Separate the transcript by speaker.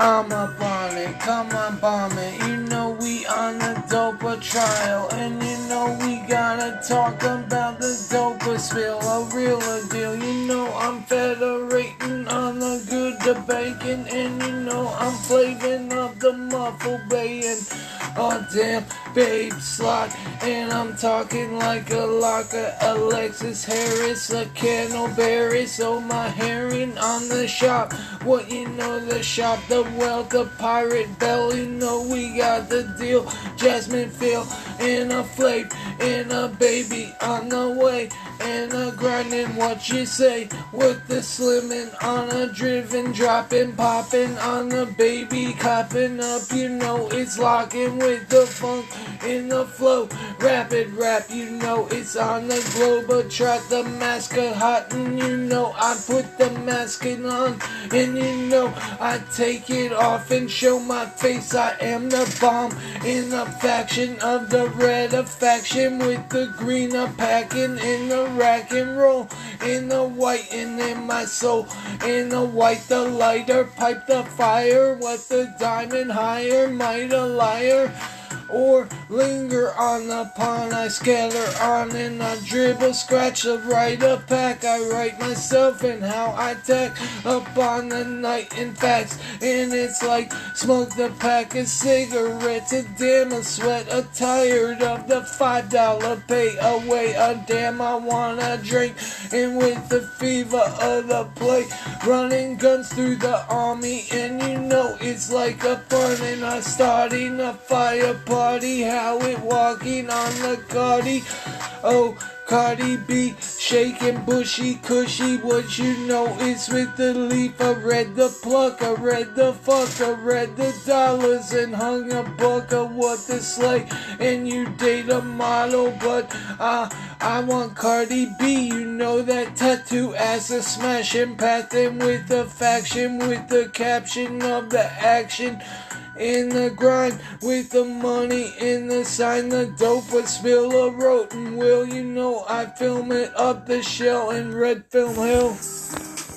Speaker 1: I'm a it, come on, bomb it. You know we on the dopa trial, and you know we gotta talk about the dopa spill, a real deal. You know I'm the bacon, and you know I'm flaving up the muffle baying. Oh damn, babe slot, and I'm talking like a locker. Alexis Harris, a Canterbury, so my herring on the shop. What you know, the shop, the wealth, the pirate bell. You know we got the deal. Jasmine Phil and a flake and a baby on the way and a grinding. What you say with the slimming on a driven, dropping, popping on the baby, up. You know it's locking with the funk in the flow. Rapid rap, you know it's on the globe. Trot the mask hot, and you know I put the mask on, and you know I take it off and show my face. I am the bomb in the faction of the red faction with the green a packing in the rack and roll in the white and in my soul. In the white the lighter pipe the fire. What the diamond higher might a liar or linger on the pond. I scatter on and I dribble, scratch the right a pack. I write myself and how I tack up on the night in facts. And it's like smoke the pack of cigarettes. A damn a sweat, a tired of the five dollar pay away. A damn I wanna drink. And with the fever of the play, running guns through the army. And you know it's like a and I starting a fire party. How it walking on the Cardi. Oh, Cardi B, shaking bushy, cushy. What you know is with the leaf. I read the pluck, I read the fuck, I read the dollars and hung a book of what the slay. And you date a model, but uh, I want Cardi B. You know that tattoo ass a smashing pattern with the faction, with the caption of the action in the grind with the money in the sign. The dope would spill a rotten will. You know I film it up the shell in Red Film Hill.